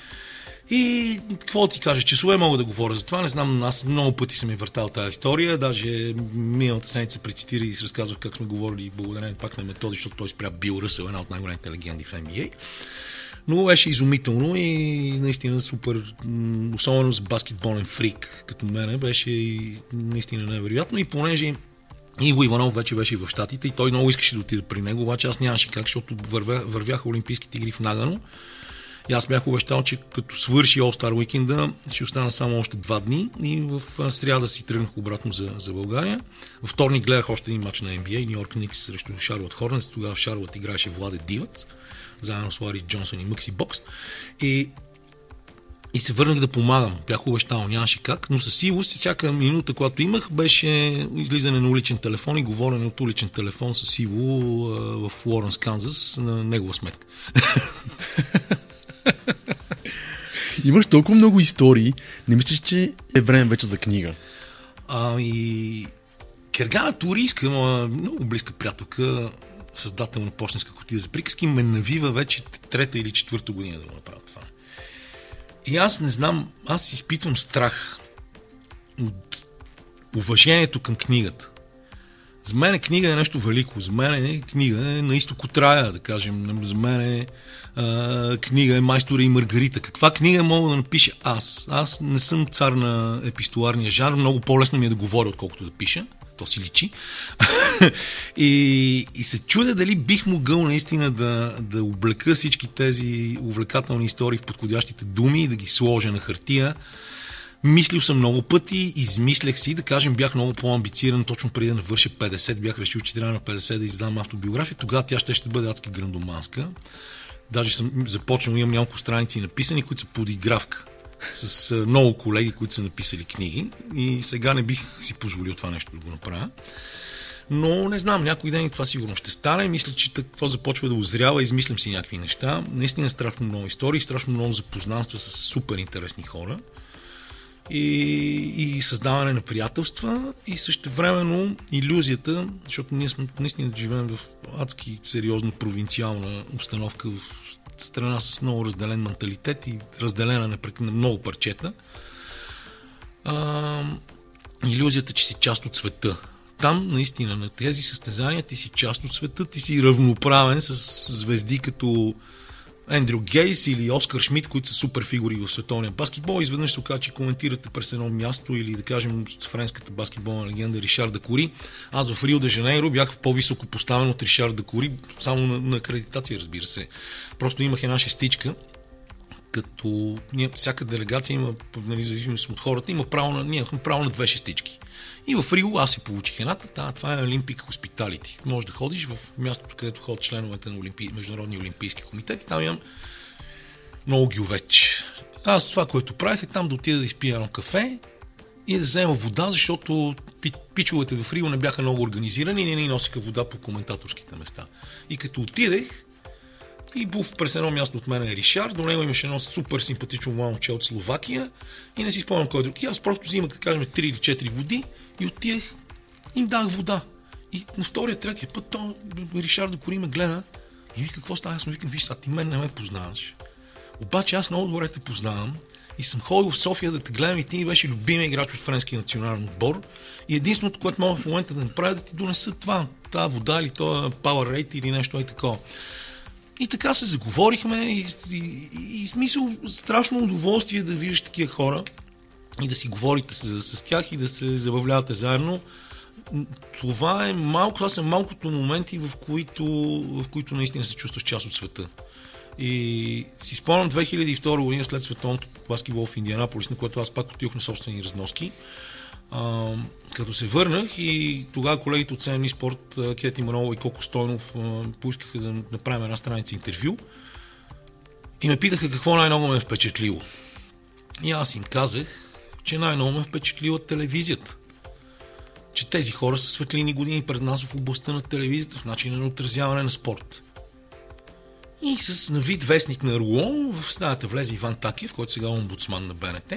И какво ти кажа, часове мога да говоря за това. Не знам, аз много пъти съм и въртал тази история. Даже миналата седмица прецитира и се разказвах как сме говорили благодарение пак на методи, защото той спря Бил Ръсъл, една от най-големите легенди в NBA. Но беше изумително и наистина супер, особено с баскетболен фрик, като мене, беше и наистина невероятно. И понеже Иво Иванов вече беше в Штатите и той много искаше да отида при него, обаче аз нямаше как, защото вървя, вървяха Олимпийските игри в Нагано. И аз бях обещал, че като свърши All Star Weekend ще остана само още два дни и в сряда си тръгнах обратно за, за България. Във вторник гледах още един матч на NBA, Нью Йорк Никс срещу Шарлот Хорнес. Тогава в Шарлот играеше Владе Дивац, заедно с Лари Джонсон и Мъкси Бокс. И и се върнах да помагам. Бях обещал, нямаше как, но със сигурност всяка минута, която имах, беше излизане на уличен телефон и говорене от уличен телефон с Иво в Лоренс, Канзас на негова сметка. Имаш толкова много истории, не мислиш, че е време вече за книга? Ами, Кергана Турийска, моя много близка приятелка, създател на почтенска котия за приказки, ме навива вече трета или четвърта година да го направя това. И аз не знам, аз изпитвам страх от уважението към книгата. За мен книга е нещо велико. За мен е книга е на изток от рая, да кажем. За мен е а, книга е Майстора и Маргарита. Каква книга мога да напиша аз? Аз не съм цар на епистоларния жанр. Много по-лесно ми е да говоря, отколкото да пиша. То си личи. и, и се чудя дали бих могъл наистина да, да облека всички тези увлекателни истории в подходящите думи и да ги сложа на хартия Мислил съм много пъти, измислях си, да кажем, бях много по-амбициран, точно преди да навърша 50, бях решил, че трябва на 50 да издам автобиография. Тогава тя ще, ще бъде адски грандоманска. Даже съм започнал, имам няколко страници написани, които са подигравка с много колеги, които са написали книги и сега не бих си позволил това нещо да го направя. Но не знам, някой ден и това сигурно ще стане. Мисля, че това започва да озрява, измислям си някакви неща. Наистина страшно много истории, страшно много запознанства с супер интересни хора и, и създаване на приятелства и също времено иллюзията, защото ние сме наистина живеем в адски сериозно провинциална обстановка в страна с много разделен менталитет и разделена на, на много парчета. А, иллюзията, че си част от света. Там, наистина, на тези състезания ти си част от света, ти си равноправен с звезди като Ендрю Гейс или Оскар Шмидт, които са супер фигури в световния баскетбол, изведнъж се оказа, че коментирате през едно място или да кажем френската баскетболна легенда Ришар Дакори. Аз в Рио де Жанейро бях по-високо поставен от Ришар Дакори, само на, на акредитация, разбира се. Просто имах една шестичка, като ние, всяка делегация има, нали, зависимост от хората, има право на, ние право на две шестички. И в Рио аз си получих едната, да, това е Олимпик Хоспиталити. Може да ходиш в мястото, където ходят членовете на Олимпи... Международния олимпийски комитет и там имам много гювеч. Аз това, което правих е там да отида да изпия едно кафе и да взема вода, защото пичовете в Рио не бяха много организирани и не ни носиха вода по коментаторските места. И като отидех, и був през едно място от мен е Ришар, до него имаше едно супер симпатично момче от Словакия и не си спомням кой друг. И аз просто взимах, да кажем, 3 или 4 води и отидех, им дах вода. И на втория, третия път, то Ришардо Кори ме гледа и вика, какво става? Аз му викам, виж, сега ти мен не ме познаваш. Обаче аз много добре те познавам и съм ходил в София да те гледам и ти ми беше любимия играч от френския национален отбор. И единственото, което мога в момента да направя, е да ти донеса това, тази вода или това Power Rate или нещо е такова. И така се заговорихме и, и, и, и смисъл страшно удоволствие да виждаш такива хора и да си говорите с, с тях и да се забавлявате заедно. Това е малко, това са малкото моменти, в които, в които наистина се чувстваш част от света. И си спомням 2002 година след световното баскетбол в Индианаполис, на което аз пак отидох на собствени разноски. А, като се върнах и тогава колегите от CMI Спорт, Кети Манова и Коко Стойнов поискаха да направим една страница интервю и ме питаха какво най-много ме е впечатлило. И аз им казах, че най-много ме впечатлила телевизията. Че тези хора са светлини години пред нас в областта на телевизията, в начина на отразяване на спорт. И с навид вестник на РУО в стаята влезе Иван Такев, който сега е омбудсман на БНТ,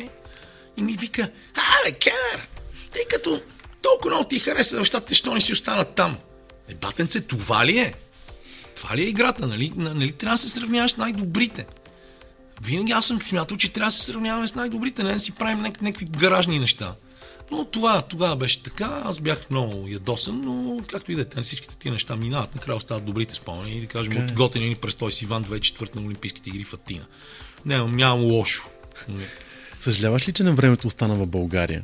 и ми вика, а, бе, Кенер, тъй като толкова много ти хареса нещата, що не си останат там? Е, батенце, това ли е? Това ли е играта, нали? нали трябва да се сравняваш с най-добрите? Винаги аз съм смятал, че трябва да се сравняваме с най-добрите, не да си правим някакви гаражни неща. Но това тогава беше така, аз бях много ядосан, но както и да е, всичките тия неща минават, накрая остават добрите спомени, да кажем Така е. от готения ни престой с Иван 24 на Олимпийските игри в Атина. Нямам, нямам лошо. Съжаляваш ли, че на времето остана в България?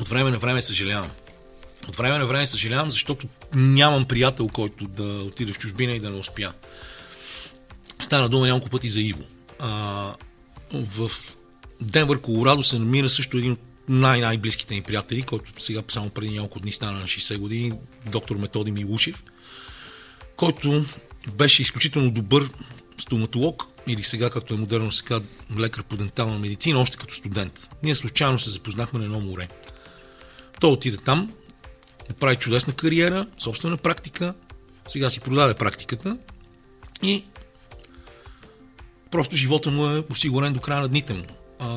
От време на време съжалявам. От време на време съжалявам, защото нямам приятел, който да отиде в чужбина и да не успя. Стана дума няколко пъти за Иво. А, в Денвър, Колорадо се намира също един от най-най-близките ми приятели, който сега само преди няколко дни стана на 60 години, доктор Методи Милушев, който беше изключително добър стоматолог или сега, както е модерно сега, лекар по дентална медицина, още като студент. Ние случайно се запознахме на едно море. Той отиде там, направи чудесна кариера, собствена практика, сега си продаде практиката и просто живота му е осигурен до края на дните му. А,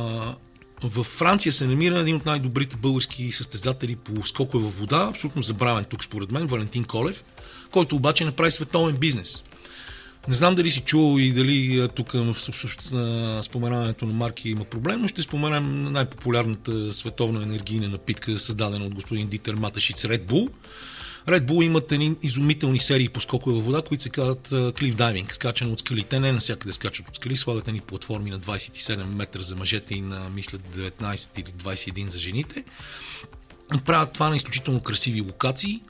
в Франция се намира един от най-добрите български състезатели по скокове във вода, абсолютно забравен тук според мен, Валентин Колев, който обаче направи световен бизнес. Не знам дали си чул и дали тук в споменаването на марки има проблем, но ще споменам най-популярната световна енергийна напитка, създадена от господин Дитер Маташиц Red Bull. Red Bull имат едни изумителни серии по скокове във вода, които се казват клиф дайвинг, скачане от скали. Те не навсякъде скачат от скали, слагат ни платформи на 27 метра за мъжете и на, мисля, 19 или 21 за жените. Правят това на изключително красиви локации,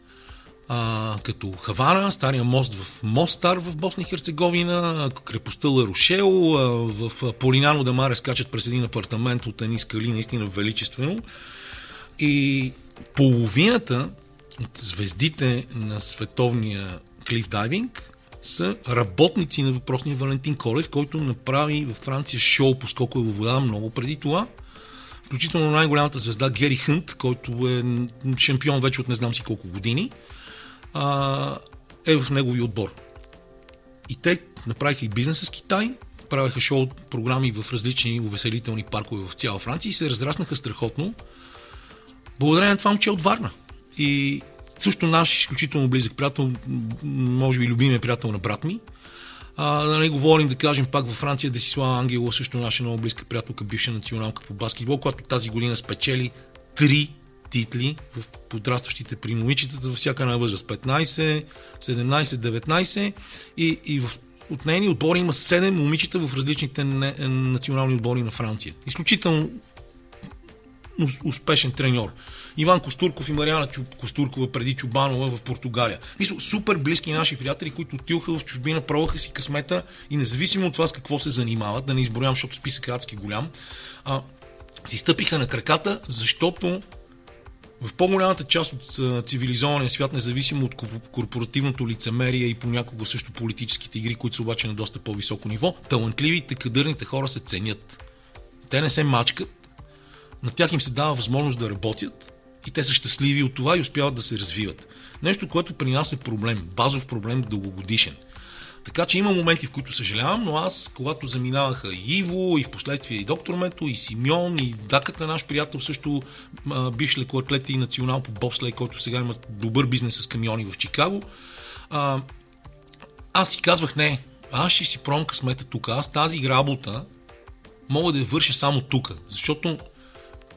а, като Хавана, стария мост в Мостар в Босна и Херцеговина, крепостта Ларушел, в Полинано де Маре скачат през един апартамент от едни скали, наистина величествено. И половината от звездите на световния клиф дайвинг са работници на въпросния Валентин Колев, който направи във Франция шоу по скокове вода много преди това. Включително най-голямата звезда Гери Хънт, който е шампион вече от не знам си колко години, е в негови отбор. И те направиха и бизнес с Китай, правеха шоу програми в различни увеселителни паркове в цяла Франция и се разраснаха страхотно. Благодарение на това момче от Варна. И също наш изключително близък приятел, може би любимия приятел на брат ми. А, да не говорим, да кажем, пак във Франция Десислава Ангелова, също наша много близка приятелка, бивша националка по баскетбол, която тази година спечели три титли в подрастващите при момичетата във всяка една възраст. 15, 17, 19 и, и в от нейни отбори има 7 момичета в различните не, национални отбори на Франция. Изключително ус- успешен треньор. Иван Костурков и Мариана Чу- Костуркова преди Чубанова в Португалия. Мисля, супер близки наши приятели, които отидоха в чужбина, пробваха си късмета и независимо от това с какво се занимават, да не изброявам, защото списък е адски голям, а, си стъпиха на краката, защото в по-голямата част от цивилизования свят, независимо от корпо- корпоративното лицемерие и понякога също политическите игри, които са обаче на доста по-високо ниво, талантливите, кадърните хора се ценят. Те не се мачкат, на тях им се дава възможност да работят и те са щастливи от това и успяват да се развиват. Нещо, което при нас е проблем, базов проблем, дългогодишен. Така че има моменти, в които съжалявам, но аз, когато заминаваха и Иво, и в последствие и доктор Мето, и Симеон, и Даката, наш приятел, също бивш лекоатлет и национал по бобслей, който сега има добър бизнес с камиони в Чикаго, а, аз си казвах, не, аз ще си пробвам късмета тук. Аз тази работа мога да я върша само тук, защото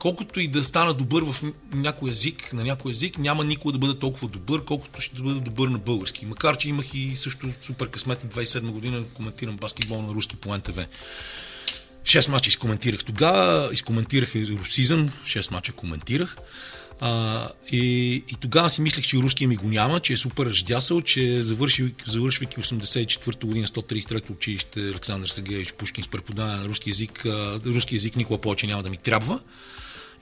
колкото и да стана добър в някой език, на някой език, няма никога да бъда толкова добър, колкото ще бъда добър на български. Макар, че имах и също супер късмет и 27 година коментирам баскетбол на руски по НТВ. 6 мача изкоментирах тогава, изкоментирах и русизъм, 6 мача коментирах. А, и, и тогава си мислех, че руския ми го няма, че е супер ръждясал, че завършвайки, завършвайки 84-та година 133-то училище Александър Сергеевич Пушкин с преподаване на руски язик, руски язик никога повече няма да ми трябва.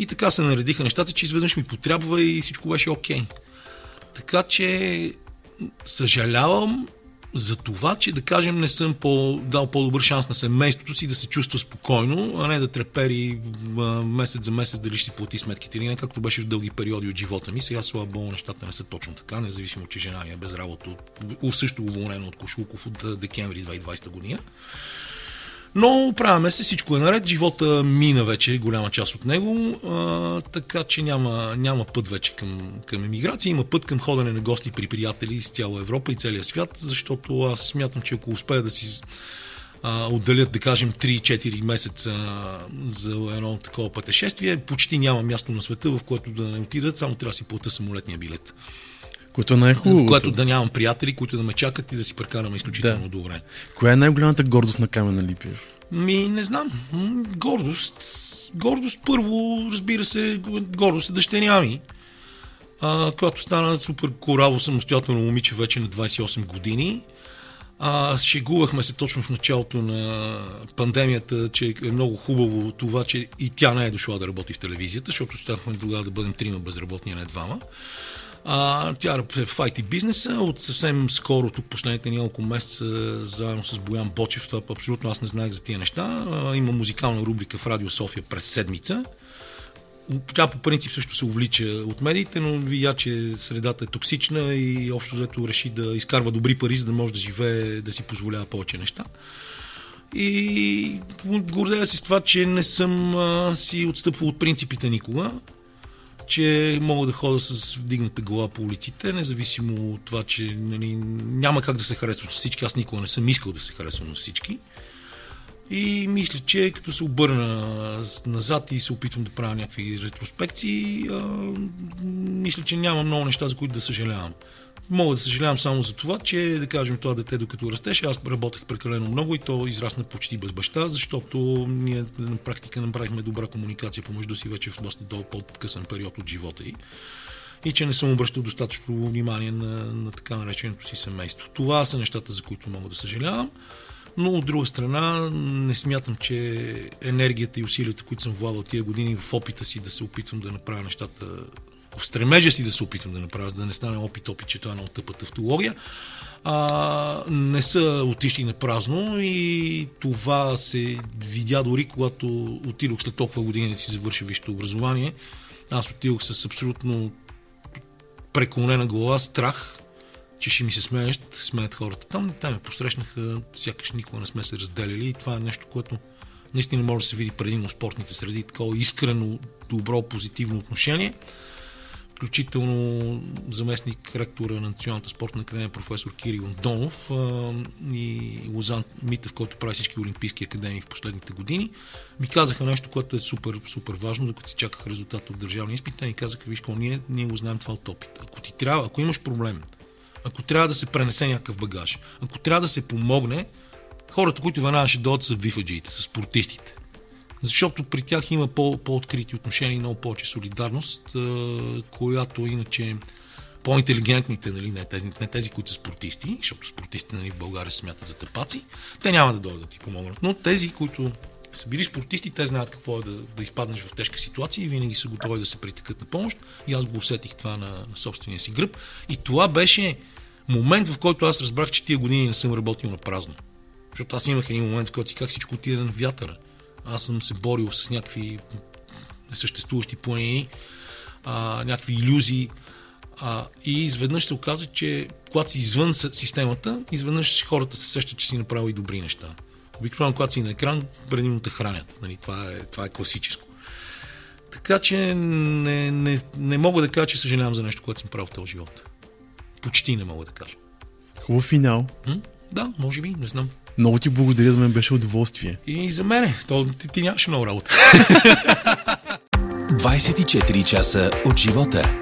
И така се наредиха нещата, че изведнъж ми потрябва и всичко беше окей. Така че съжалявам за това, че да кажем не съм по, дал по-добър шанс на семейството си да се чувства спокойно, а не да трепери месец за месец дали ще си плати сметките или не, както беше в дълги периоди от живота ми. Сега, слава богу, нещата не са точно така, независимо, че жена ми е без работа, от, също уволнена от Кошулков от декември 2020 година. Но оправяме се, всичко е наред, живота мина вече, голяма част от него, а, така че няма, няма път вече към, към емиграция, има път към ходене на гости при приятели с цяла Европа и целия свят, защото аз смятам, че ако успея да си а, отделят, да кажем, 3-4 месеца за едно такова пътешествие, почти няма място на света, в което да не отидат, само трябва да си плата самолетния билет. Което е най-хубавото. В което да нямам приятели, които да ме чакат и да си прекараме изключително да. добре. Коя е най-голямата гордост на Камена Липиев? Ми, не знам. Гордост. Гордост първо, разбира се, гордост е дъщеря ми, а, която стана супер кораво самостоятелно момиче вече на 28 години. А, шегувахме се точно в началото на пандемията, че е много хубаво това, че и тя не е дошла да работи в телевизията, защото щяхме тогава да бъдем трима безработни, а не двама. А, тя е в IT бизнеса. От съвсем скоро, тук последните няколко месеца, заедно с Боян Бочев, това абсолютно аз не знаех за тия неща. А, има музикална рубрика в Радио София през седмица. Тя по принцип също се увлича от медиите, но видя, че средата е токсична и общо взето реши да изкарва добри пари, за да може да живее, да си позволява повече неща. И гордея се с това, че не съм а, си отстъпвал от принципите никога че мога да ходя с вдигната глава по улиците, независимо от това, че нали, няма как да се харесва с всички. Аз никога не съм искал да се харесвам на всички. И мисля, че като се обърна назад и се опитвам да правя някакви ретроспекции, а, мисля, че няма много неща, за които да съжалявам. Мога да съжалявам само за това, че, да кажем, това дете, докато растеше, аз работех прекалено много и то израсна почти без баща, защото ние на практика направихме добра комуникация помежду си вече в доста до по-късен период от живота й и че не съм обръщал достатъчно внимание на, на така нареченото си семейство. Това са нещата, за които мога да съжалявам. Но от друга страна не смятам, че енергията и усилията, които съм влагал тия години в опита си да се опитвам да направя нещата в стремежа си да се опитвам да направя, да не стане опит, опит, че това е много тъпа тавтология, а, не са отишли на празно и това се видя дори когато отидох след толкова години да си завърши висшето образование. Аз отидох с абсолютно преклонена глава, страх, че ще ми се смеят, смеят хората там. Те ме посрещнаха, сякаш никога не сме се разделяли и това е нещо, което наистина може да се види предимно в спортните среди, такова искрено, добро, позитивно отношение включително заместник ректора на Националната спортна академия професор Кирил Донов и Лозан Митев, който прави всички олимпийски академии в последните години, ми казаха нещо, което е супер, супер важно, докато си чаках резултата от държавния изпит. Те ми казаха, виж, ние, ние го знаем това от опит. Ако ти трябва, ако имаш проблем, ако трябва да се пренесе някакъв багаж, ако трябва да се помогне, хората, които веднага ще дойдат са вифаджиите, са спортистите защото при тях има по- по-открити отношения и много повече солидарност, която иначе по-интелигентните, нали, не, тези, не тези, които са спортисти, защото спортистите нали, в България се смятат за тъпаци, те няма да дойдат да ти помогнат. Но тези, които са били спортисти, те знаят какво е да, да изпаднеш в тежка ситуация и винаги са готови да се притекат на помощ. И аз го усетих това на, на собствения си гръб. И това беше момент, в който аз разбрах, че тия години не съм работил на празно. Защото аз имах един момент, в който си как всичко отиде на вятъра. Аз съм се борил с някакви несъществуващи планини, а, някакви иллюзии. А, и изведнъж се оказа, че когато си извън системата, изведнъж хората се сещат, че си направил и добри неща. Обикновено, когато си на екран, предимно те хранят. Нали? Това, е, това е класическо. Така че не, не, не мога да кажа, че съжалявам за нещо, което съм правил в този живот. Почти не мога да кажа. Хубав финал. М? Да, може би, не знам. Много ти благодаря, за мен беше удоволствие. И за мене. То, ти, ти нямаше много работа. 24 часа от живота.